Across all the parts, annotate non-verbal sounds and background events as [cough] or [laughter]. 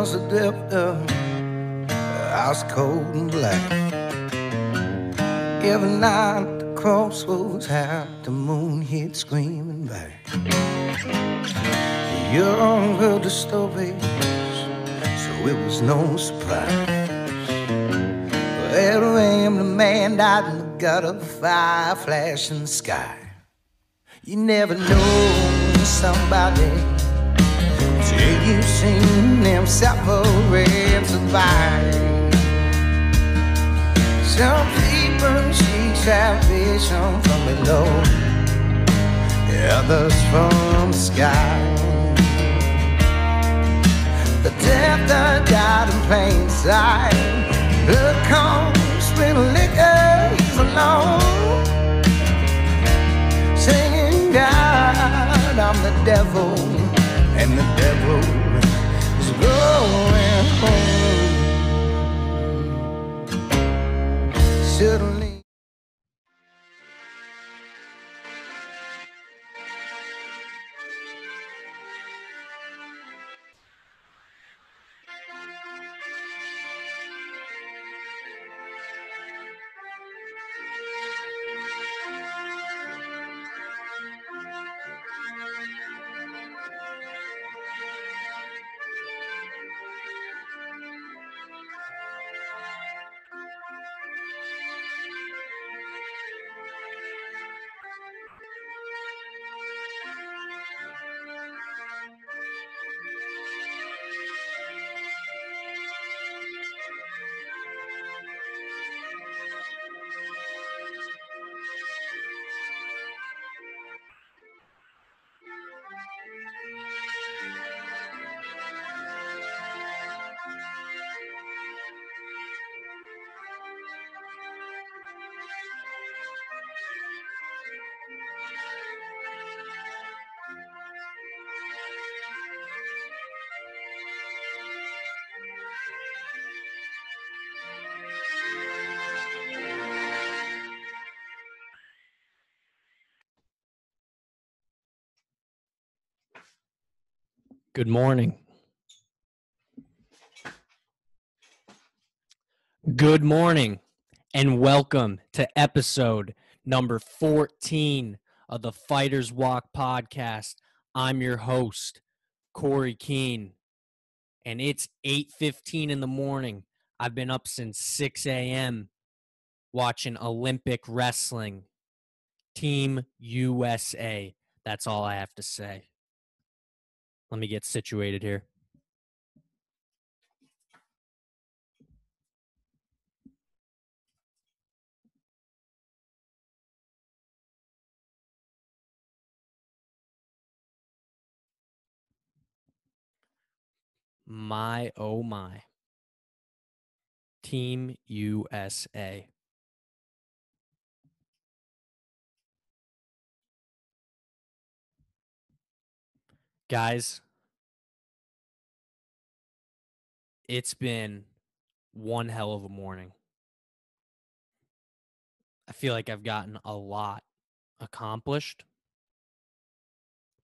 was the depth of ice cold and black. Every night at the crossroads, how the moon hit screaming back. You heard the stories, so it was no surprise. Well, Abraham, the man died in the gutter, fire flashing sky. You never know somebody till you've seen them separate survive. Some people seek salvation from below, others from the sky. The death that died in plain sight. Blood comes when liquor is alone. Singing, God, I'm the devil, and the devil is going home. Suddenly. Good morning. Good morning, and welcome to episode number 14 of the Fighters Walk podcast. I'm your host, Corey Keene, and it's 8:15 in the morning. I've been up since 6 a.m. watching Olympic wrestling. Team USA. That's all I have to say. Let me get situated here. My oh my. Team USA. Guys, it's been one hell of a morning. I feel like I've gotten a lot accomplished,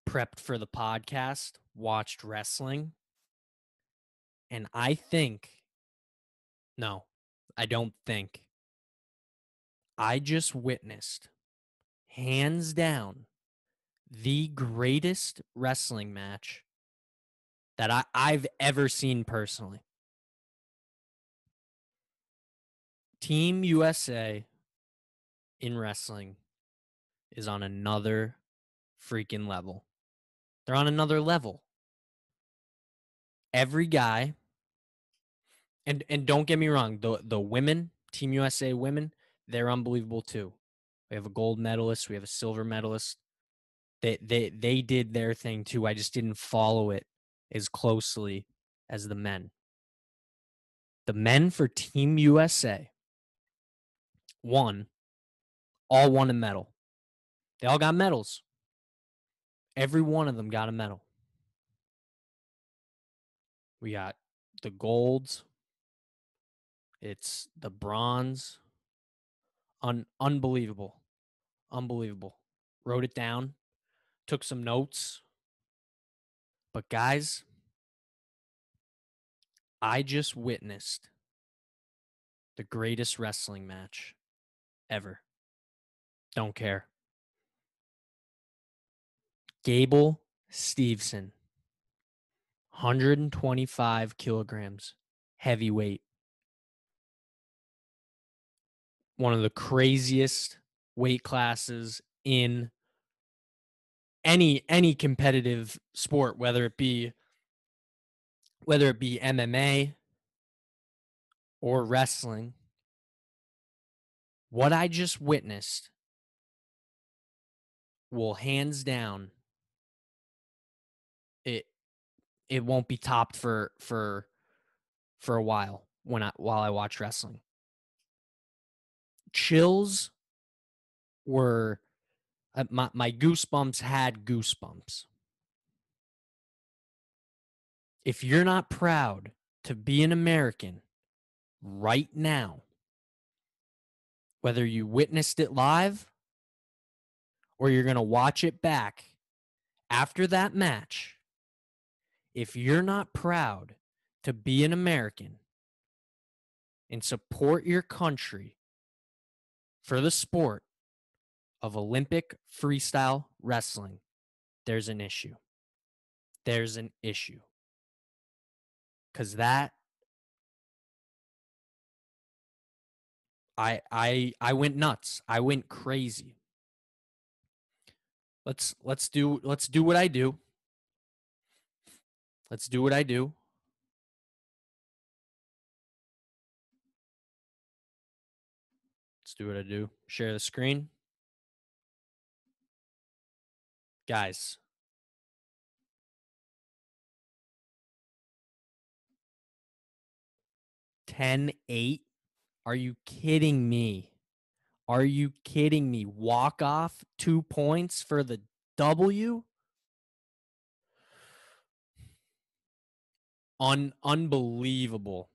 prepped for the podcast, watched wrestling, and I think, no, I don't think, I just witnessed, hands down, the greatest wrestling match that I, I've ever seen personally. Team USA in wrestling is on another freaking level. They're on another level. Every guy and and don't get me wrong, the the women, Team USA women, they're unbelievable too. We have a gold medalist, we have a silver medalist. They they they did their thing too. I just didn't follow it as closely as the men. The men for Team USA won, all won a medal. They all got medals. Every one of them got a medal. We got the golds. It's the bronze. Un- unbelievable. Unbelievable. Wrote it down, took some notes. But guys, I just witnessed the greatest wrestling match ever. Don't care. Gable Steveson, 125 kilograms, heavyweight. One of the craziest weight classes in any any competitive sport, whether it be whether it be MMA or wrestling. What I just witnessed will hands down it it won't be topped for for for a while when I while I watch wrestling. Chills were Uh, my my goosebumps had goosebumps. If you're not proud to be an American right now, whether you witnessed it live or you're going to watch it back after that match, if you're not proud to be an American and support your country for the sport of Olympic freestyle wrestling, there's an issue. There's an issue. Cuz that I I I went nuts. I went crazy. Let's let's do let's do what I do. Let's do what I do. Let's do what I do. Share the screen. Guys. Ten eight. Are you kidding me? Are you kidding me? Walk off two points for the W? Un- unbelievable.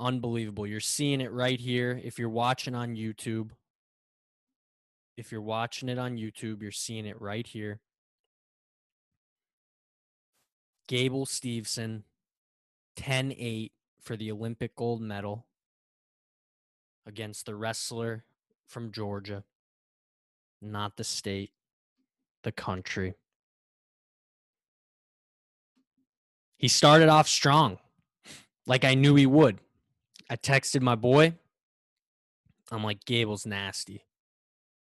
Unbelievable. You're seeing it right here. If you're watching on YouTube, if you're watching it on YouTube, you're seeing it right here. Gable Steveson, 10 8 for the Olympic gold medal against the wrestler from Georgia, not the state, the country. He started off strong, like I knew he would. I texted my boy. I'm like, Gable's nasty.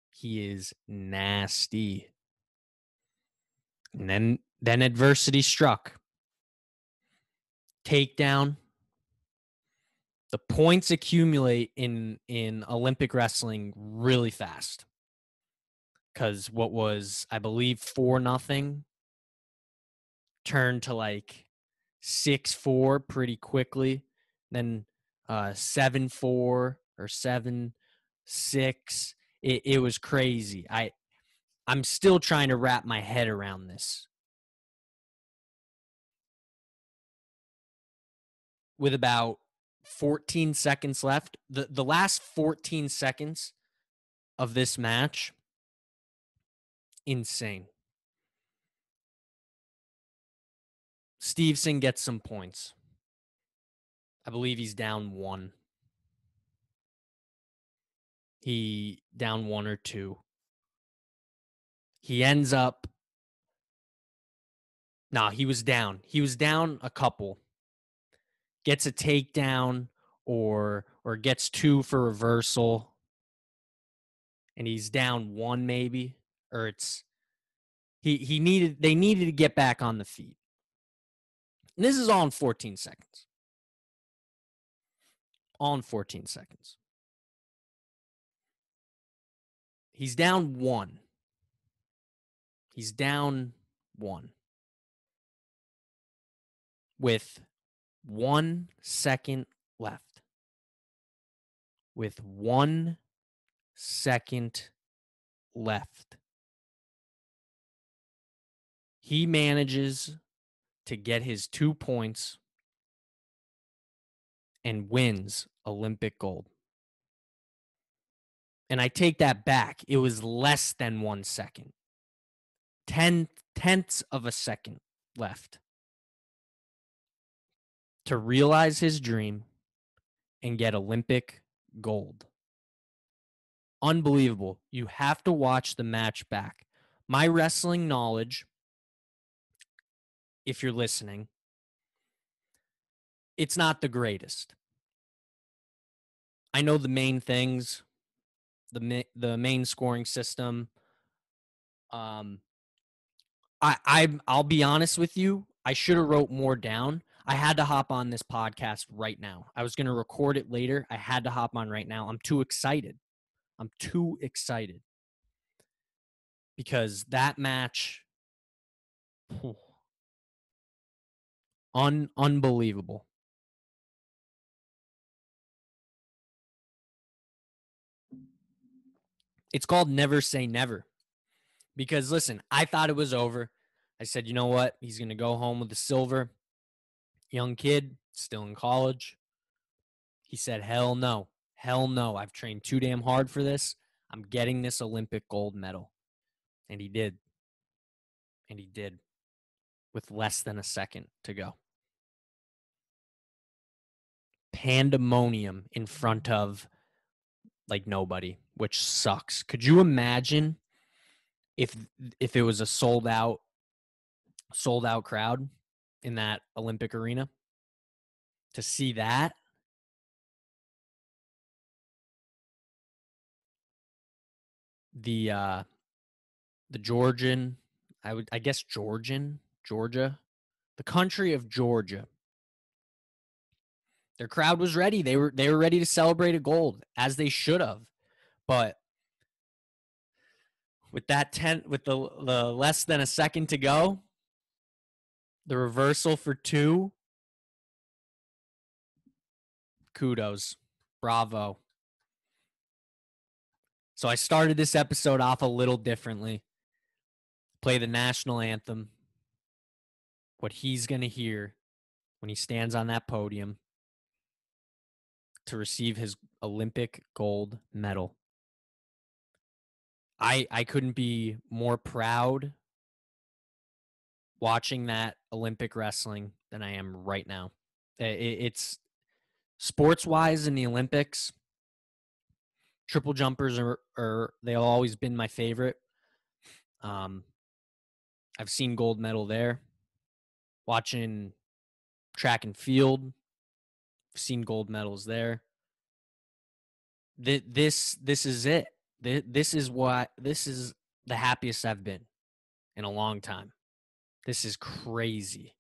He is nasty. And then then adversity struck. Takedown. The points accumulate in in Olympic wrestling really fast. Cuz what was I believe 4 nothing turned to like six four pretty quickly, then uh, seven four or seven six. It, it was crazy. I I'm still trying to wrap my head around this. With about 14 seconds left, the, the last 14 seconds of this match, insane. Steveson gets some points. I believe he's down one. He down one or two. He ends up. Nah, he was down. He was down a couple. Gets a takedown or or gets two for reversal. And he's down one maybe. Or it's he he needed they needed to get back on the feet. And this is all in 14 seconds. All in 14 seconds. He's down one. He's down one. With one second left. With one second left. He manages to get his two points and wins Olympic gold. And I take that back. It was less than one second. Ten tenths of a second left. To realize his dream and get Olympic gold. Unbelievable. You have to watch the match back. My wrestling knowledge, if you're listening, it's not the greatest. I know the main things, the the main scoring system. Um, I I I'll be honest with you. I should have wrote more down. I had to hop on this podcast right now. I was going to record it later. I had to hop on right now. I'm too excited. I'm too excited because that match, un unbelievable. It's called Never Say Never. Because listen, I thought it was over. I said, you know what? He's going to go home with the silver. Young kid, still in college. He said, hell no. Hell no. I've trained too damn hard for this. I'm getting this Olympic gold medal. And he did. And he did with less than a second to go. Pandemonium in front of like nobody, which sucks. Could you imagine if if it was a sold out sold out crowd in that Olympic arena? To see that the uh the Georgian, I would I guess Georgian, Georgia, the country of Georgia their crowd was ready. They were they were ready to celebrate a gold as they should have. But with that 10 with the the less than a second to go, the reversal for 2 kudos. Bravo. So I started this episode off a little differently. Play the national anthem. What he's going to hear when he stands on that podium to receive his Olympic gold medal. I I couldn't be more proud watching that Olympic wrestling than I am right now. It's sports wise in the Olympics. Triple jumpers are, are they've always been my favorite. Um, I've seen gold medal there. Watching track and field, seen gold medals there. This this is it. This is what this is the happiest I've been in a long time. This is crazy.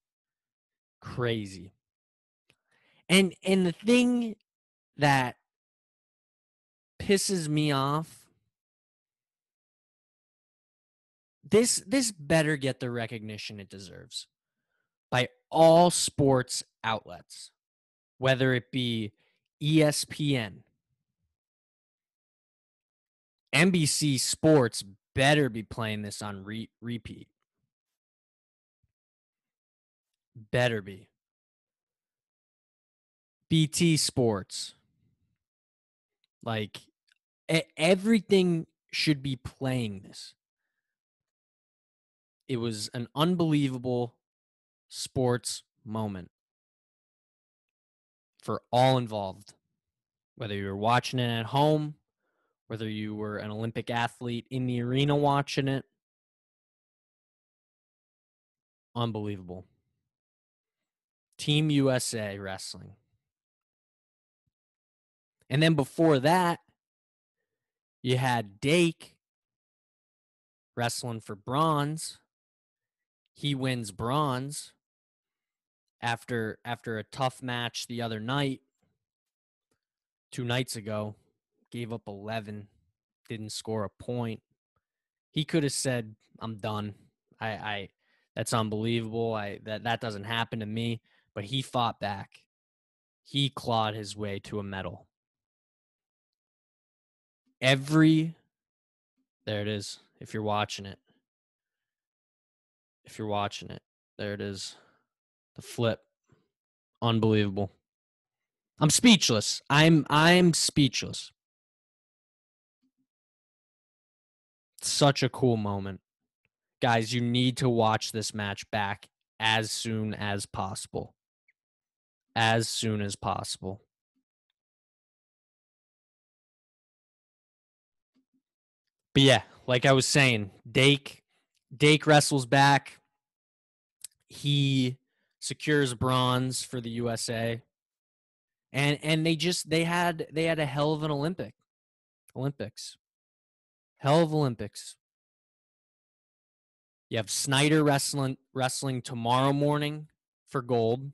Crazy. And and the thing that pisses me off this this better get the recognition it deserves by all sports outlets whether it be ESPN, NBC Sports better be playing this on re- repeat. Better be. BT Sports. Like everything should be playing this. It was an unbelievable sports moment for all involved, whether you were watching it at home, whether you were an Olympic athlete in the arena watching it. Unbelievable. Team USA Wrestling. And then before that, you had Dake wrestling for bronze. He wins bronze after after a tough match the other night, two nights ago, gave up 11, didn't score a point. He could have said, "I'm done." I, I that's unbelievable. I that that doesn't happen to me. But he fought back. He clawed his way to a medal. Every there it is. If you're watching it, if you're watching it, there it is. The flip. Unbelievable. I'm speechless. I'm I'm speechless. Such a cool moment. Guys, you need to watch this match back as soon as possible. As soon as possible. But yeah, like I was saying, Dake Dake wrestles back. He secures bronze for the USA. And and they just they had they had a hell of an Olympic. Olympics. Hell of Olympics. You have Snyder wrestling wrestling tomorrow morning for gold.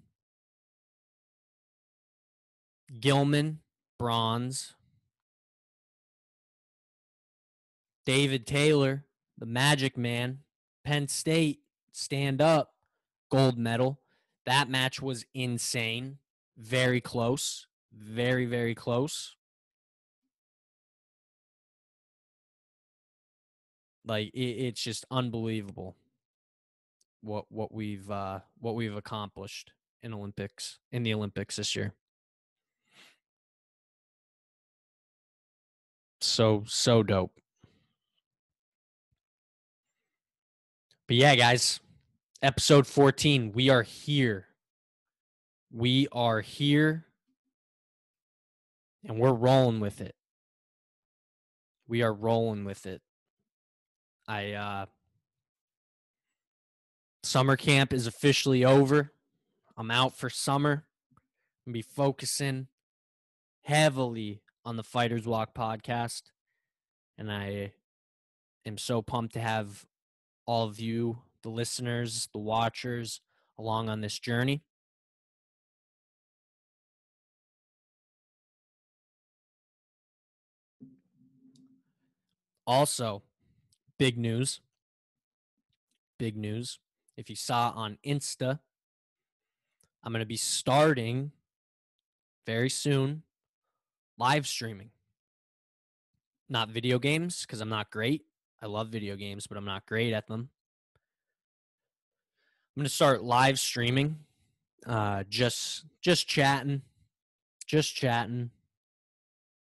Gilman, bronze. David Taylor, the Magic Man, Penn State, stand up, gold medal. That match was insane. Very close. Very, very close. Like it, it's just unbelievable what what we've uh what we've accomplished in Olympics in the Olympics this year. So so dope. But yeah, guys, episode 14, we are here. We are here and we're rolling with it. We are rolling with it. I uh summer camp is officially over. I'm out for summer. I'm be focusing heavily on the Fighters Walk podcast. And I am so pumped to have all of you, the listeners, the watchers, along on this journey. Also, big news. Big news. If you saw on Insta, I'm going to be starting very soon live streaming. Not video games because I'm not great. I love video games, but I'm not great at them. I'm to start live streaming. Uh just just chatting. Just chatting.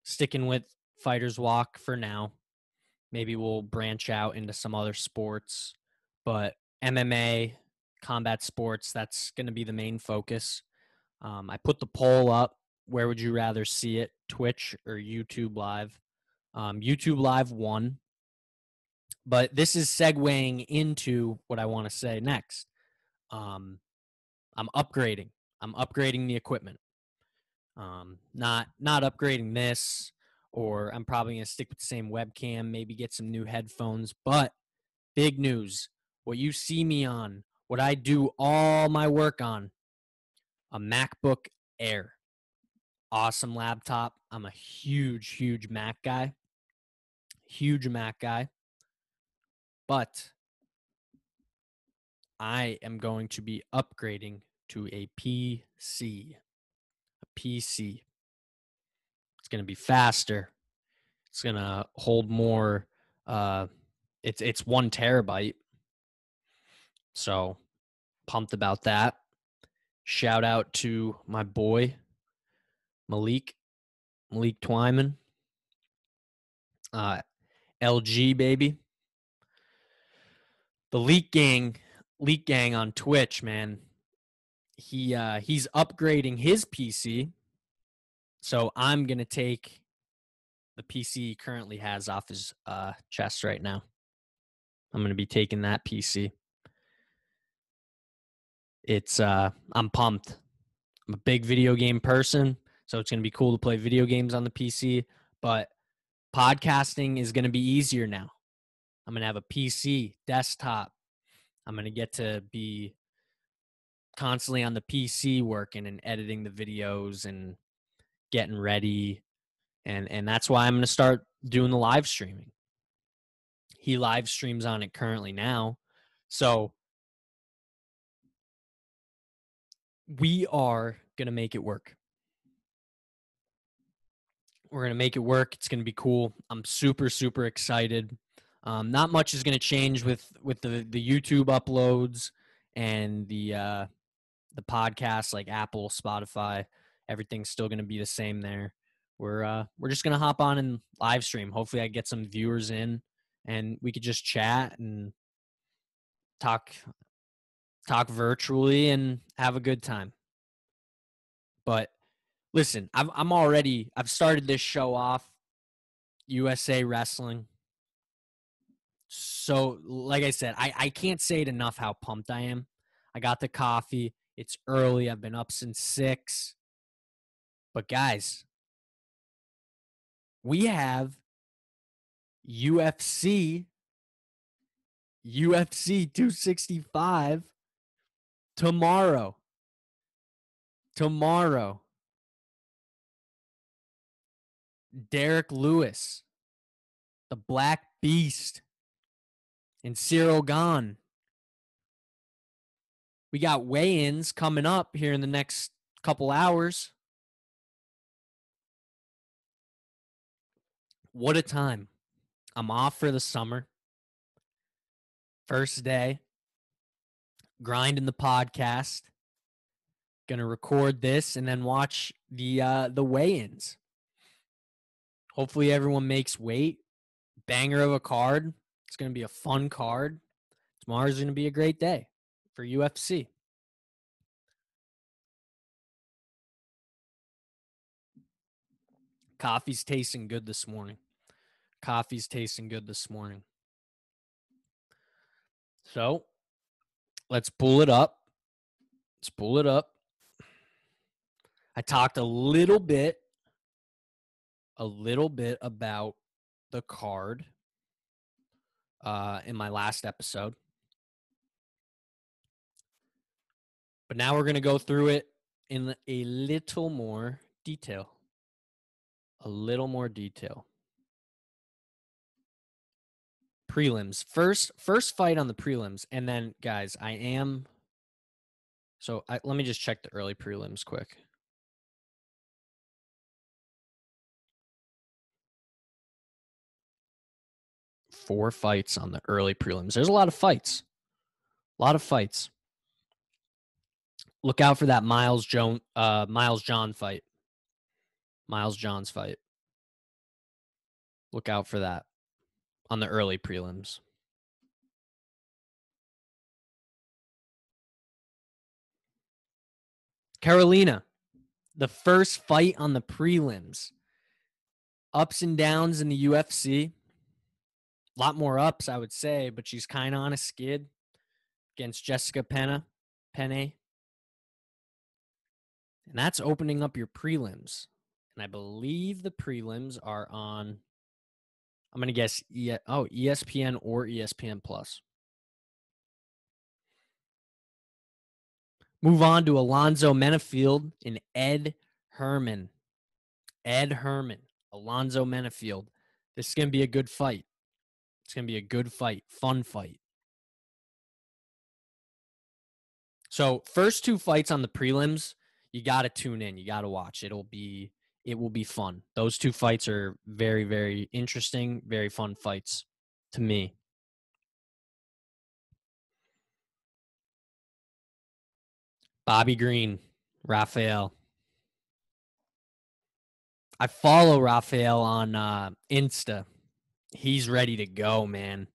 Sticking with Fighters Walk for now. Maybe we'll branch out into some other sports, but MMA, combat sports, that's to be the main focus. Um, I put the poll up. Where would you rather see it, Twitch or YouTube Live? Um, YouTube Live won, but this is segueing into what I want to say next. Um, I'm upgrading. I'm upgrading the equipment. Um, not not upgrading this, or I'm probably gonna stick with the same webcam. Maybe get some new headphones. But big news: what you see me on, what I do all my work on, a MacBook Air. Awesome laptop. I'm a huge, huge Mac guy. Huge Mac guy. But I am going to be upgrading to a PC. A PC. It's going to be faster. It's going to hold more. Uh, it's it's one terabyte. So pumped about that. Shout out to my boy Malik Malik Twyman. Uh, LG baby. The Leak Gang, Leak Gang on Twitch, man. He uh he's upgrading his PC. So I'm to take the PC he currently has off his uh chest right now. I'm to be taking that PC. It's uh I'm pumped. I'm a big video game person, so it's going to be cool to play video games on the PC, but podcasting is going to be easier now. I'm going to have a PC, desktop. I'm going to get to be constantly on the PC working and editing the videos and getting ready. And and that's why I'm going to start doing the live streaming. He live streams on it currently now. So we are going to make it work. We're going to make it work. It's going to be cool. I'm super super excited. Um, not much is going to change with with the the YouTube uploads and the uh, the podcast like Apple, Spotify. Everything's still going to be the same there. We're uh, we're just going to hop on and live stream. Hopefully, I get some viewers in, and we could just chat and talk talk virtually and have a good time. But listen, I'm I'm already I've started this show off USA Wrestling. So, like I said, I, I can't say it enough how pumped I am. I got the coffee. It's early. I've been up since six. But, guys, we have UFC, UFC 265 tomorrow. Tomorrow. Derrick Lewis, the Black Beast, and Ciryl Gane. We got weigh ins coming up here in the next couple hours. What a time. I'm off for the summer. First day. Grinding the podcast. Gonna record this and then watch the uh the weigh-ins. Hopefully everyone makes weight. Banger of a card. It's gonna be a fun card. Tomorrow's gonna be a great day for UFC. Coffee's tasting good this morning. Coffee's tasting good this morning. So let's pull it up. Let's pull it up. I talked a little bit, a little bit about the card uh, in my last episode. But now we're going to go through it in a little more detail. A little more detail. Prelims. First first fight on the prelims and then guys, I am so I, let me just check the early prelims quick. Four fights on the early prelims. There's a lot of fights. A lot of fights. Look out for that Miles Johns uh Miles John fight. Miles John's fight. Look out for that on the early prelims. Karolina, the first fight on the prelims. Ups and downs in the UFC. A lot more ups, I would say, but she's kind of on a skid against Jessica Pena, Penne. And that's opening up your prelims. And I believe the prelims are on I'm going to guess oh, ESPN or ESPN Plus. Move on to Alonzo Menifield and Ed Herman. Ed Herman, Alonzo Menifield. This is going to be a good fight. It's going to be a good fight, fun fight. So, first two fights on the prelims, you got to tune in. You got to watch. It'll be it will be fun. Those two fights are very, very interesting, very fun fights to me. Bobby Green, Rafael. I follow Rafael on uh, Insta. He's ready to go, man.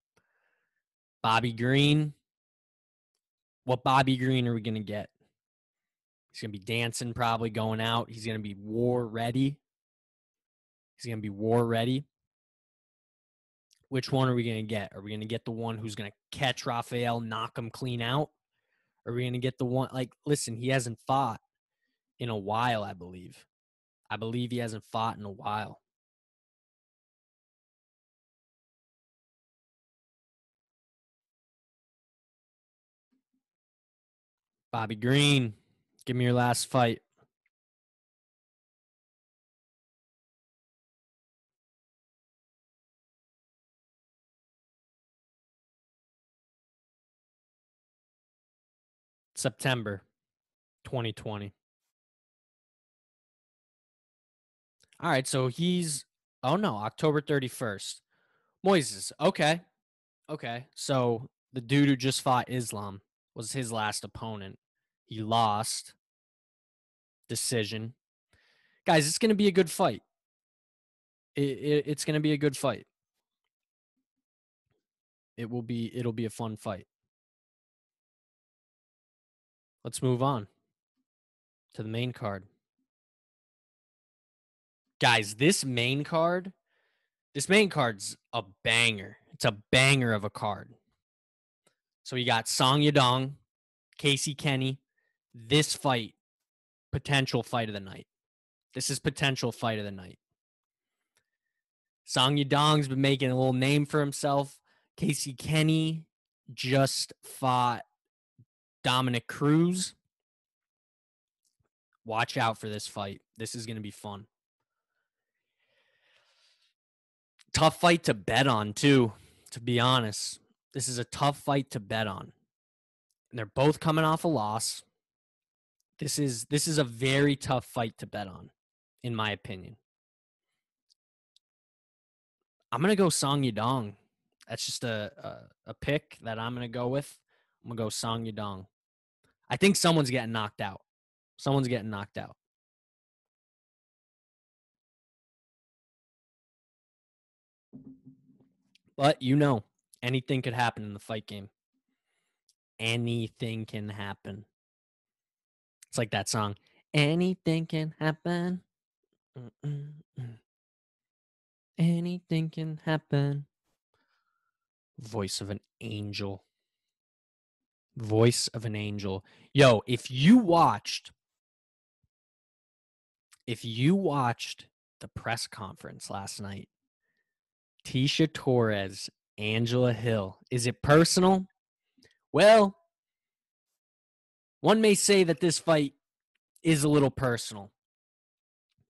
Bobby Green. What Bobby Green are we going to get? He's going to be dancing, probably going out. He's going to be war ready. He's going to be war ready. Which one are we going to get? Are we going to get the one who's going to catch Rafael, knock him clean out? Are we going to get the one like listen, he hasn't fought in a while, I believe. I believe he hasn't fought in a while. Bobby Green, Give me your last fight. September 2020. All right, so he's oh no, October 31st. Moises, okay. Okay. So the dude who just fought Islam was his last opponent. He lost. Decision. Guys, it's going to be a good fight. It, it, it's going to be a good fight. It will be it'll be a fun fight. Let's move on to the main card. Guys, this main card, this main card's a banger. It's a banger of a card. So you got Song Yadong, Casey Kenney. This fight, potential fight of the night. This is potential fight of the night. Song Yadong's been making a little name for himself. Casey Kenney just fought Dominick Cruz. Watch out for this fight. This is going to be fun. Tough fight to bet on, too, to be honest. This is a tough fight to bet on. And they're both coming off a loss. This is this is a very tough fight to bet on, in my opinion. I'm gonna go Song Yadong. That's just a, a, a pick that I'm gonna go with. I'm gonna go Song Yadong. I think someone's getting knocked out. Someone's getting knocked out. But you know, anything could happen in the fight game. Anything can happen. It's like that song. Anything can happen. Mm-mm-mm. Anything can happen. Voice of an angel. Voice of an angel. Yo, if you watched, if you watched the press conference last night, Tecia Torres, Angela Hill, is it personal? Well, one may say that this fight is a little personal.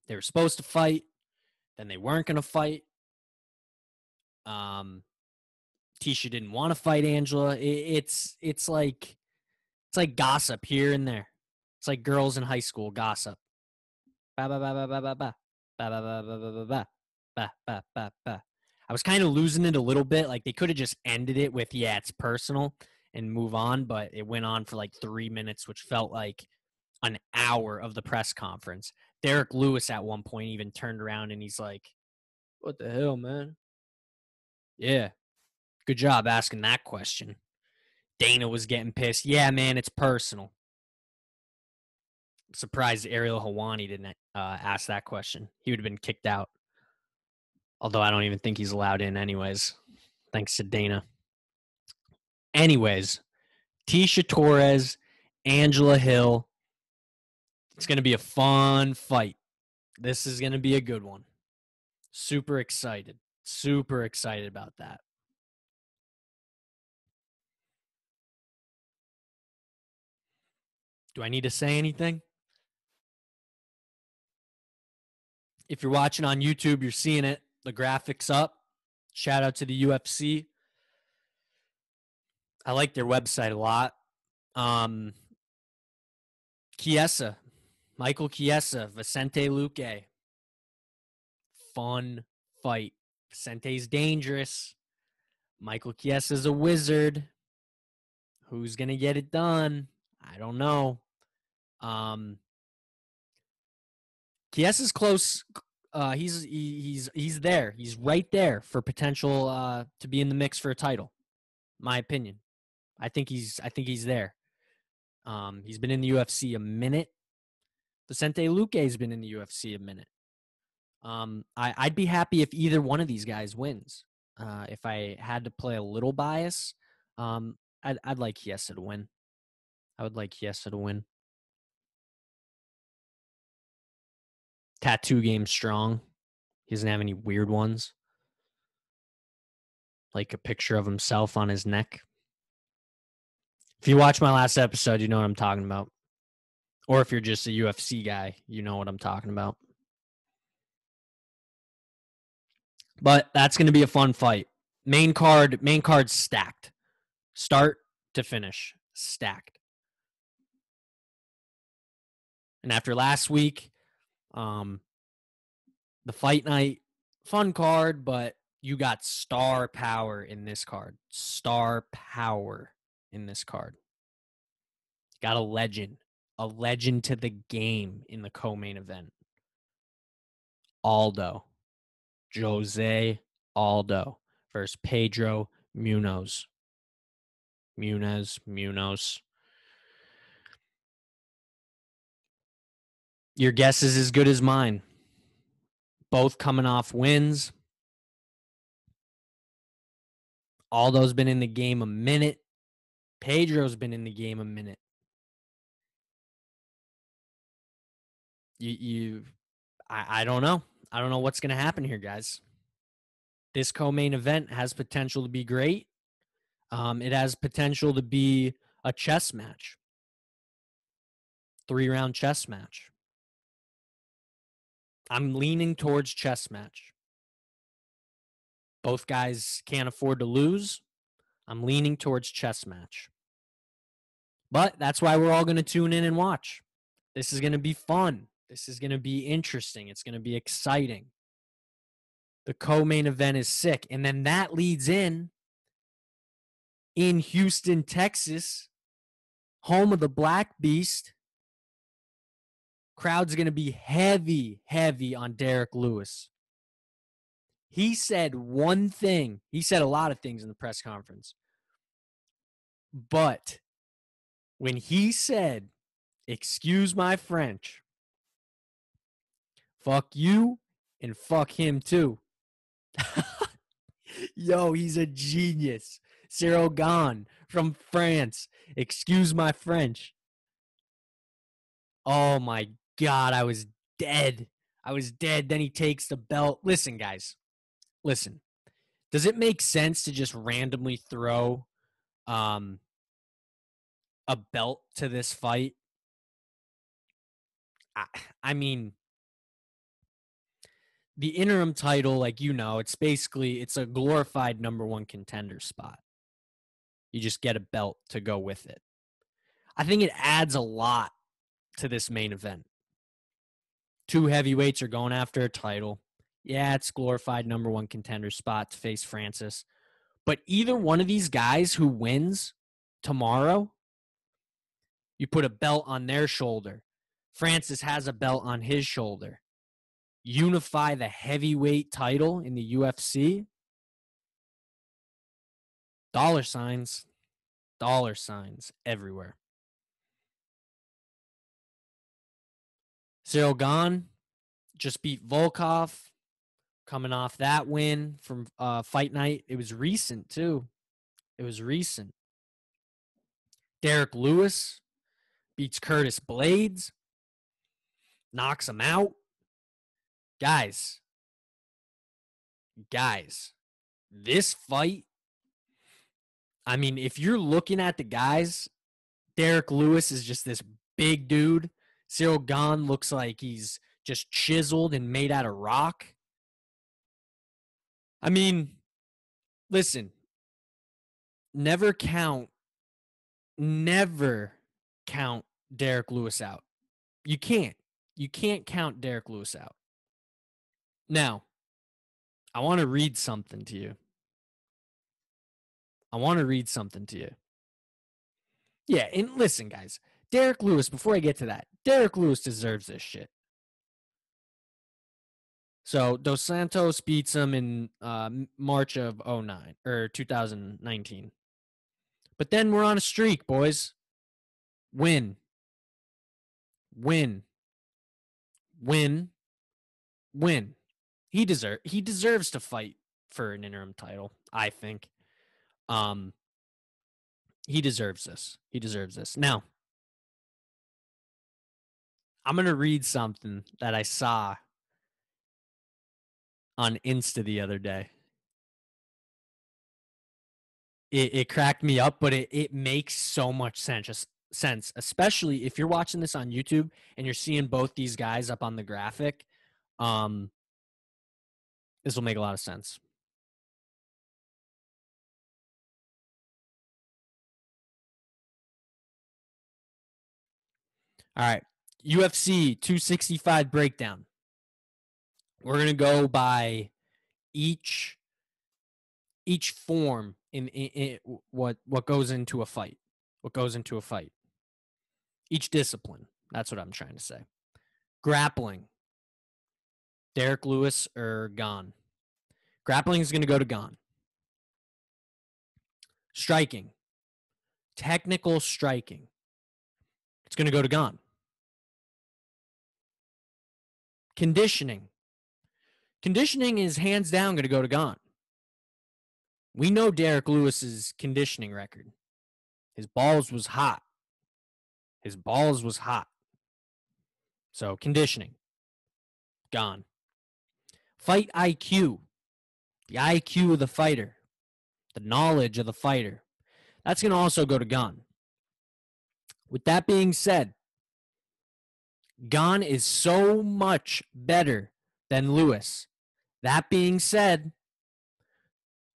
They were supposed to fight, then they weren't going to fight. Um, Tecia didn't want to fight Angela. It, it's it's like it's like gossip here and there. It's like girls in high school gossip. Ba ba ba ba ba ba ba ba ba ba ba ba ba ba ba ba ba. I was kind of losing it a little bit. Like they could have just ended it with "Yeah, it's personal" and move on, but it went on for like three minutes, which felt like an hour of the press conference. Derrick Lewis at one point even turned around and he's like, "What the hell, man?" Yeah, good job asking that question. Dana was getting pissed. Yeah, man, it's personal. Surprised Ariel Helwani didn't uh, ask that question. He would have been kicked out. Although I don't even think he's allowed in, anyways, thanks to Dana. Anyways, Tecia Torres, Angela Hill. It's going to be a fun fight. This is going to be a good one. Super excited. Super excited about that. Do I need to say anything? If you're watching on YouTube, you're seeing it. The graphics up. Shout out to the UFC. I like their website a lot. Um, Chiesa, Michael Chiesa, Vicente Luque. Fun fight. Vicente's dangerous. Michael Chiesa's a wizard. Who's gonna get it done? I don't know. Um, Chiesa's close. Uh, he's he, he's he's there. He's right there for potential uh, to be in the mix for a title. My opinion. I think he's I think he's there. Um, he's been in the UFC a minute. Vicente Luque's been in the UFC a minute. Um, I, I'd be happy if either one of these guys wins. Uh, if I had to play a little bias, um, I'd, I'd like Chiesa to win. I would like Chiesa to win. Tattoo game strong. He doesn't have any weird ones. Like a picture of himself on his neck. If you watch my last episode, you know what I'm talking about. Or if you're just a UFC guy, you know what I'm talking about. But that's going to be a fun fight. Main card, main card stacked. Start to finish, stacked. And after last week, um the fight night fun card, but you got star power in this card. Star power in this card. Got a legend, a legend to the game in the co-main event. Aldo. Jose Aldo versus Pedro Munhoz. Munhoz, Munhoz. Your guess is as good as mine. both coming off wins. Aldo's been in the game a minute. Pedro's been in the game a minute. You, you, I, I don't know. I don't know what's going to happen here, guys. This co-main event has potential to be great. Um, it has potential to be a chess match, three round chess match. I'm leaning towards chess match. Both guys can't afford to lose. I'm leaning towards chess match. But that's why we're all going to tune in and watch. This is going to be fun. This is going to be interesting. It's going to be exciting. The co main event is sick. And then that leads in in Houston, Texas, home of the Black Beast. Crowd's going to be heavy, heavy on Derrick Lewis. He said one thing. He said a lot of things in the press conference. But when he said, Excuse my French, fuck you and fuck him too. [laughs] Yo, he's a genius. Ciryl Gane from France. Excuse my French. Oh my God, I was dead. I was dead. Then he takes the belt. Listen, guys, listen. Does it make sense to just randomly throw um, a belt to this fight? I, I mean, the interim title, like you know, it's basically it's a glorified number one contender spot. You just get a belt to go with it. I think it adds a lot to this main event. Two heavyweights are going after a title. Yeah, it's glorified number one contender spot to face Francis. But either one of these guys who wins tomorrow, you put a belt on their shoulder. Francis has a belt on his shoulder. Unify the heavyweight title in the UFC dollar signs, dollar signs everywhere. Ciryl Gane just beat Volkov, coming off that win from uh, Fight Night. It was recent too. It was recent. Derrick Lewis beats Curtis Blaydes, knocks him out. Guys, guys, this fight I mean, if you're looking at the guys, Derrick Lewis is just this big dude. Ciryl Gane looks like he's just chiseled and made out of rock. I mean, listen, never count, never count Derrick Lewis out. You can't. You can't count Derrick Lewis out. Now, I want to read something to you. I want to read something to you. Yeah, and listen, guys, Derrick Lewis, before I get to that, Derrick Lewis deserves this shit. So Dos Santos beats him in uh, March of 09 or 2019. But then we're on a streak, boys. Win. Win. Win. Win. He deserve he deserves to fight for an interim title, I think. Um, he deserves this. He deserves this. Now, I'm to read something that I saw on Insta the other day. It, it cracked me up, but it, it makes so much sense, sense, especially if you're watching this on YouTube and you're seeing both these guys up on the graphic. Um, this will make a lot of sense. All right. UFC 265 breakdown. We're going to go by each each form in, in, in, what what goes into a fight. What goes into a fight. Each discipline. That's what I'm trying to say. Grappling. Derrick Lewis or Gane. Grappling is going to go to Gane. Striking. Technical striking. It's going to go to Gane. Conditioning. conditioning is hands down going to go to Gane. We know Derrick Lewis's conditioning record. His balls was hot. His balls was hot. So conditioning gone. Fight IQ, the IQ of the fighter, the knowledge of the fighter. That's going to also go to Gane. With that being said, Gane is so much better than Lewis. That being said,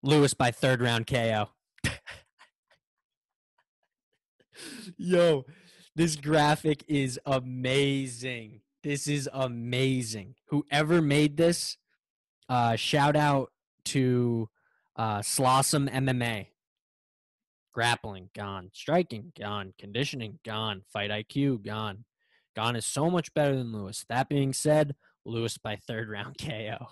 Lewis by third round KO. [laughs] Yo, this graphic is amazing. This is amazing. Whoever made this, uh, shout out to uh, Slawsome MMA. Grappling, gone. Striking, gone. Conditioning, gone. Fight IQ, gone. Gane is so much better than Lewis. That being said, Lewis by third round [laughs] KO.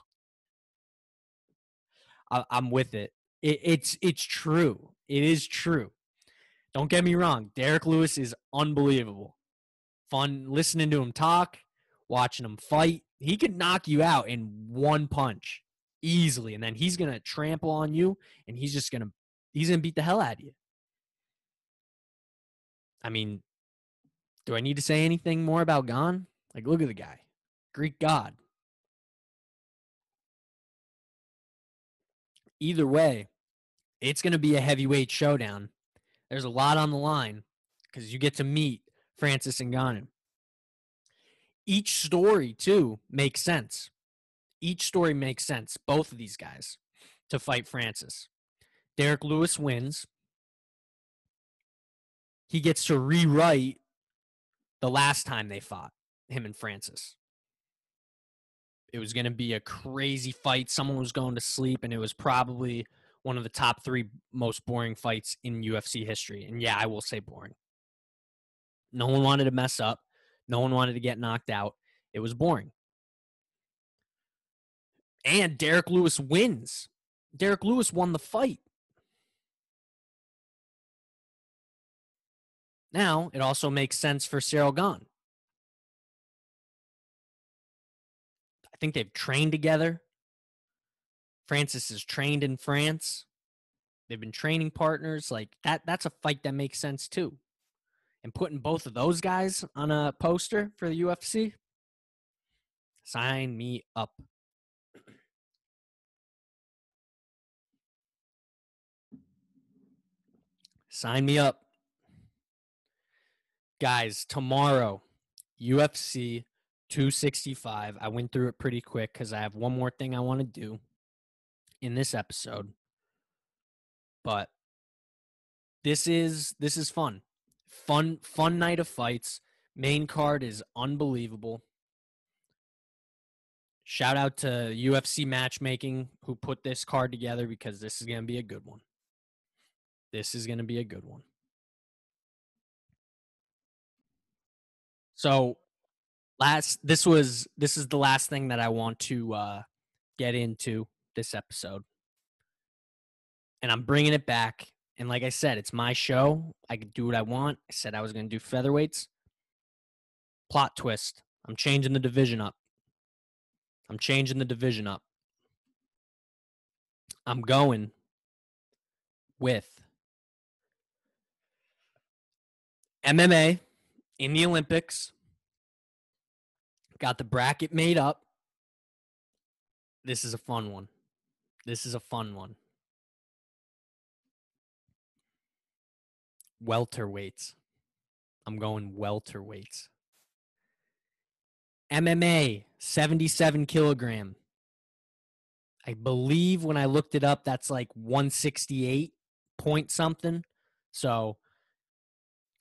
I, am with it. it. It's it's true. It is true. Don't get me wrong. Derrick Lewis is unbelievable. Fun listening to him talk, watching him fight. He could knock you out in one punch easily, and then he's gonna trample on you, and he's just gonna he's gonna beat the hell out of you. I mean, do I need to say anything more about Gane? Like, look at the guy, Greek god. Either way, it's to be a heavyweight showdown. There's a lot on the line because you get to meet Francis and Ngannou. Each story, too, makes sense. Each story makes sense. Both of these guys to fight Francis. Derrick Lewis wins. He gets to rewrite the last time they fought, him and Francis. It was going to be a crazy fight. Someone was going to sleep, and it was probably one of the top three most boring fights in UFC history. And yeah, I will say boring. No one wanted to mess up. No one wanted to get knocked out. It was boring. And Derrick Lewis wins. Derrick Lewis won the fight. Now, it also makes sense for Ciryl Gane. I think they've trained together. Francis is trained in France. They've been training partners. Like that that's a fight that makes sense too. And putting both of those guys on a poster for the UFC, sign me up. Sign me up. Guys, tomorrow, UFC 265. I went through it pretty quick because I have one more thing I want to do in this episode. But this is this is fun. Fun fun night of fights. Main card is unbelievable. Shout out to UFC matchmaking who put this card together because this is going to be a good one. This is going to be a good one. So last this was this is the last thing that I want to uh get into this episode. And I'm bringing it back. And like I said, it's my show. I can do what I want. I said I was going to do featherweights. Plot twist. I'm changing the division up. I'm changing the division up. I'm going with MMA in the Olympics. Got the bracket made up. This is a fun one. This is a fun one. Welterweights. I'm going welterweights. MMA, 77 kilogram. I believe when I looked it up, that's like 168 point something. So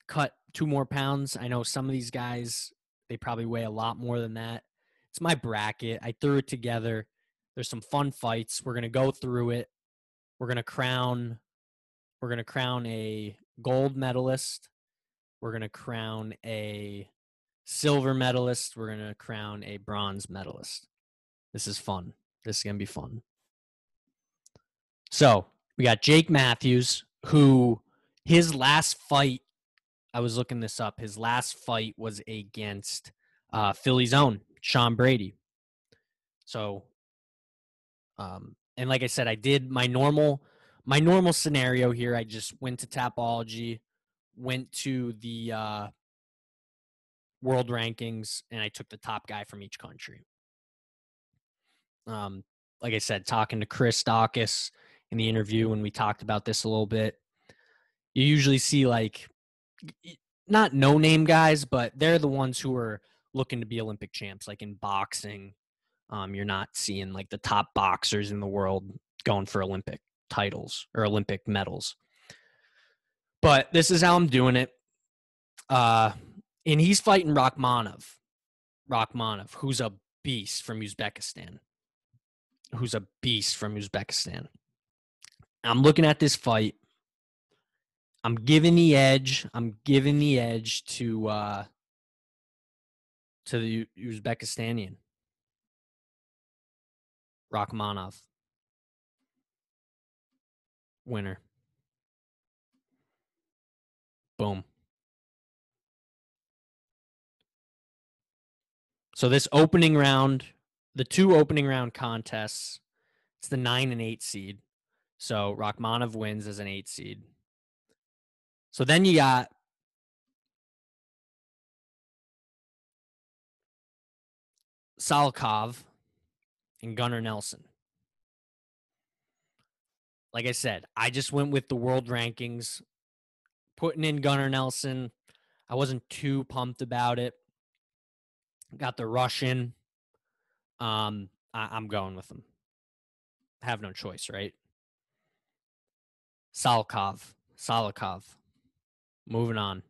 cut two more pounds. I know some of these guys, they probably weigh a lot more than that. It's my bracket. I threw it together. There's some fun fights. We're gonna go through it. We're gonna crown. We're gonna crown a gold medalist. We're gonna crown a silver medalist. We're gonna crown a bronze medalist. This is fun. This is gonna be fun. So we got Jake Matthews, who his last fight. I was looking this up. His last fight was against uh, Philly's own Sean Brady. So Um, and like I said, I did my normal my normal scenario here. I just went to Tapology, went to the uh, world rankings, and I took the top guy from each country. Um, like I said, talking to Chris Daukaus in the interview when we talked about this a little bit, you usually see like not no name guys, but they're the ones who are looking to be Olympic champs. Like in boxing, um, you're not seeing like the top boxers in the world going for Olympic titles or Olympic medals. But this is how I'm doing it. Uh, and he's fighting Rakhmonov. Rakhmonov, who's a beast from Uzbekistan. Who's a beast from Uzbekistan. I'm looking at this fight. I'm giving the edge. I'm giving the edge to uh to the Uzbekistanian. Rakhmonov. Winner. Boom. So this opening round, the two opening round contests, it's the nine and eight seed. So Rakhmonov wins as an eight seed. So then you got Salkov and Gunnar Nelson. Like I said, I just went with the world rankings, putting in Gunnar Nelson. I wasn't too pumped about it. Got the Russian. Um, I- am going with him. Have no choice, right? Salkov. Salikov. Moving on.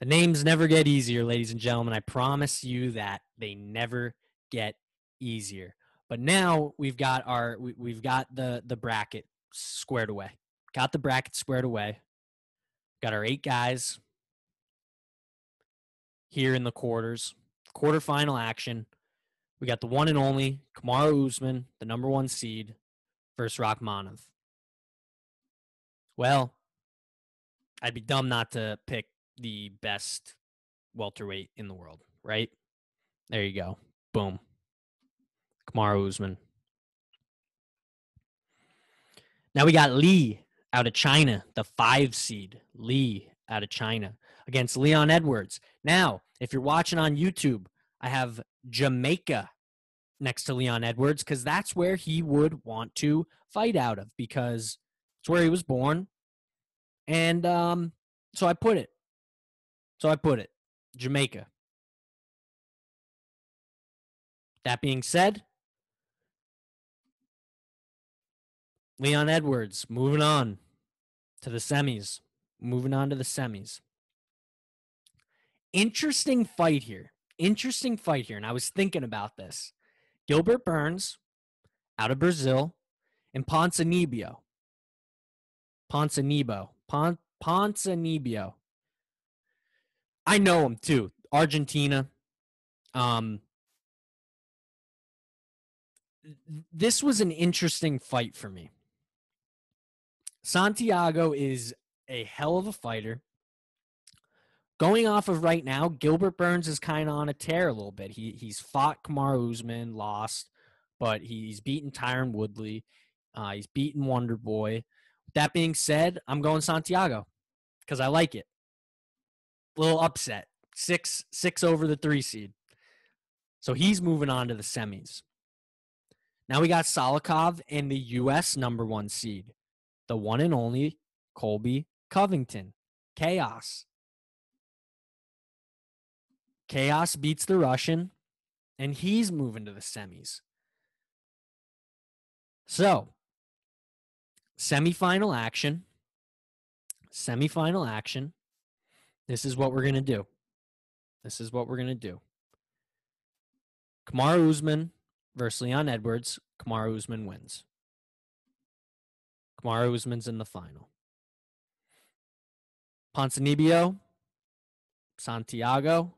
The names never get easier, ladies and gentlemen. I promise you that they never get easier. But now we've got our we, have got the the bracket squared away. Got the bracket squared away. Got our eight guys here in the quarters. Quarterfinal action. We got the one and only Kamaru Usman, the number one seed, versus Rakhmonov. Well, I'd be dumb not to pick the best welterweight in the world, right? There you go. Boom. Kamaru Usman. Now we got Li out of China, the five seed. Li out of China against Leon Edwards. Now, if you're watching on YouTube, I have Jamaica next to Leon Edwards because that's where he would want to fight out of because it's where he was born. And um, so I put it. So I put it. Jamaica. That being said, Leon Edwards moving on to the semis. Moving on to the semis. Interesting fight here. Interesting fight here. And I was thinking about this. Gilbert Burns out of Brazil and Ponzinibbio. Ponzinibbio. Pon- Ponzinibbio. I know him too. Argentina. Um, this was an interesting fight for me. Santiago is a hell of a fighter. Going off of right now, Gilbert Burns is kind of on a tear a little bit. He he's fought Kamaru Usman, lost, but he's beaten Tyron Woodley. Uh, he's beaten Wonder Boy. That being said, I'm going Santiago because I like it. Little upset, six six over the three seed. So he's moving on to the semis. Now we got Salikov and the U.S. number one seed, the one and only Colby Covington. Chaos. Chaos beats the Russian, and he's moving to the semis. So, semifinal action. Semifinal action. This is what we're going to do. This is what we're going to do. Kamaru Usman versus Leon Edwards. Kamaru Usman wins. Kamaru Usman's in the final. Ponzinibbio, Santiago,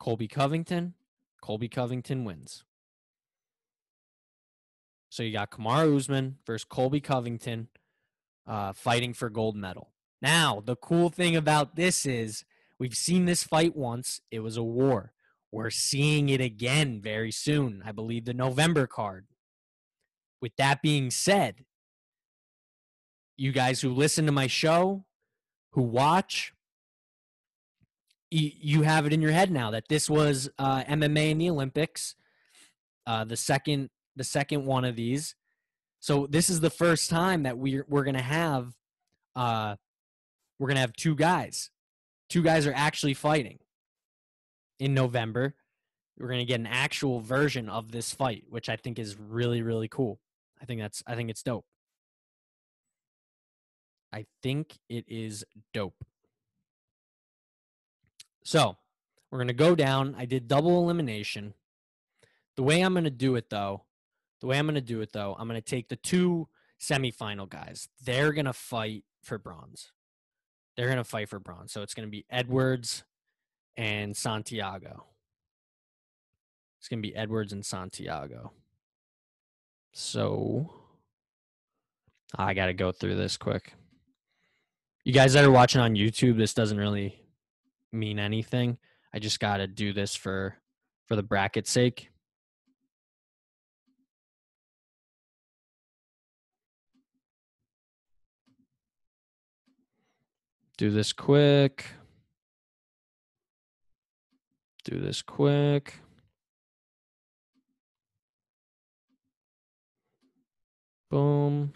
Colby Covington. Colby Covington wins. So you got Kamaru Usman versus Colby Covington uh, fighting for gold medal. Now, the cool thing about this is we've seen this fight once. It was a war. We're seeing it again very soon. I believe the November card. with that being said, you guys who listen to my show, who watch, you, have it in your head now that this was uh, MMA in the Olympics, uh, the second the second one of these. So this is the first time that we're we're gonna have uh, we're gonna have two guys. Two guys are actually fighting in November. We're gonna get an actual version of this fight, which I think is really really cool. I think that's I think it's dope. I think it is dope. So we're gonna go down. I did double elimination. The way I'm gonna do it though, the way I'm gonna do it though, I'm gonna take the two semifinal guys. They're gonna fight for bronze. They're gonna fight for bronze. So it's gonna be Edwards and Santiago. It's gonna be Edwards and Santiago. So I gotta go through this quick. You guys that are watching on YouTube, this doesn't really mean anything. I just gotta do this for for the bracket sake. Do this quick. Do this quick. Boom.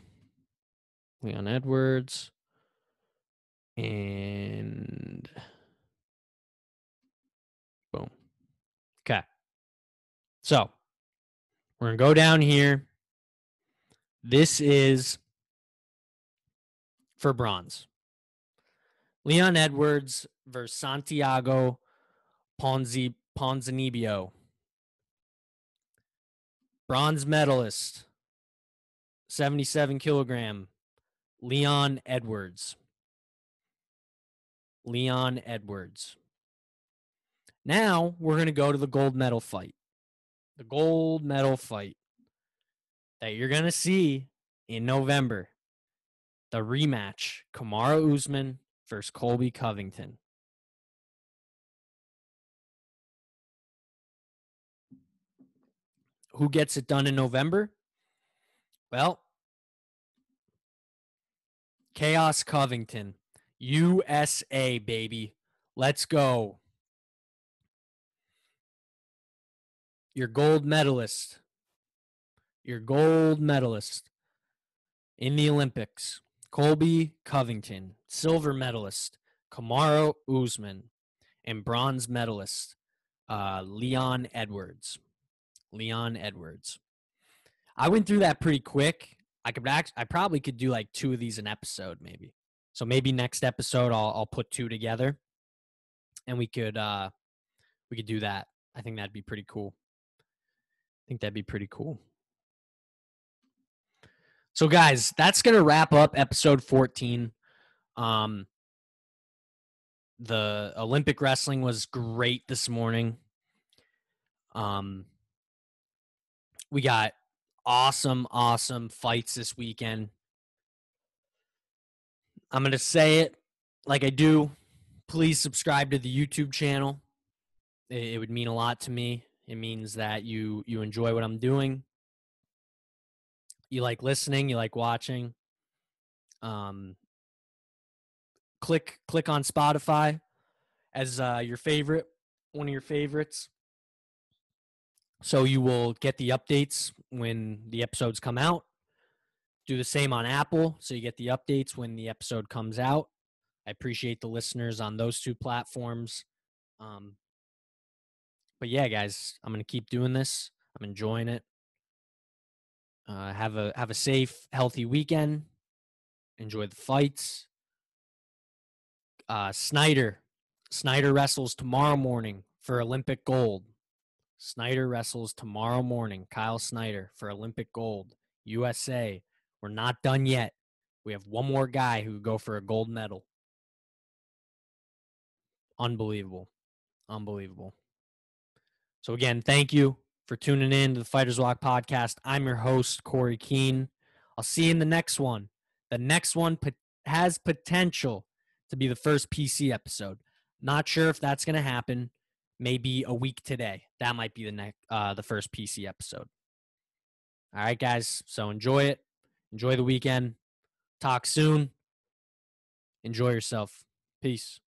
Leon Edwards. And boom. Okay. So we're going to go down here. This is for bronze. Leon Edwards versus Santiago Ponzi Ponzinibbio. Bronze medalist, 77 kilogram, Leon Edwards. Leon Edwards. Now we're going to go to the gold medal fight. The gold medal fight that you're going to see in November. The rematch Kamaru Usman versus Colby Covington. Who gets it done in November? Well, Chaos Covington, USA, baby. Let's go. Your gold medalist. Your gold medalist in the Olympics. Colby Covington, silver medalist, Kamaru Usman, and bronze medalist, uh, Leon Edwards. Leon Edwards. I went through that pretty quick. I could act, I probably could do like two of these an episode, maybe. So maybe next episode I'll I'll put two together, and we could uh we could do that. I think that'd be pretty cool. I think that'd be pretty cool. So, guys, that's to wrap up episode 14. Um, the Olympic wrestling was great this morning. Um, we got awesome, awesome fights this weekend. I'm going to say it like I do. Please subscribe to the YouTube channel. It, would mean a lot to me. It means that you you enjoy what I'm doing you like listening, you like watching, um, click click on Spotify as uh, your favorite, one of your favorites. So you will get the updates when the episodes come out. Do the same on Apple, so you get the updates when the episode comes out. I appreciate the listeners on those two platforms. Um, but yeah, guys, I'm gonna keep doing this. I'm enjoying it. Uh, have a have a safe, healthy weekend. Enjoy the fights. Uh, Snyder, Snyder wrestles tomorrow morning for Olympic gold. Snyder wrestles tomorrow morning. Kyle Snyder for Olympic gold. USA. We're not done yet. We have one more guy who could go for a gold medal. Unbelievable. Unbelievable. So, again, thank you for tuning in to the Fighters Walk podcast. I'm your host, Corey Keene. I'll see you in the next one. The next one has potential to be the first PC episode. Not sure if that's going to happen. Maybe a week today. That might be the next, uh, the first PC episode. All right, guys. So enjoy it. Enjoy the weekend. Talk soon. Enjoy yourself. Peace.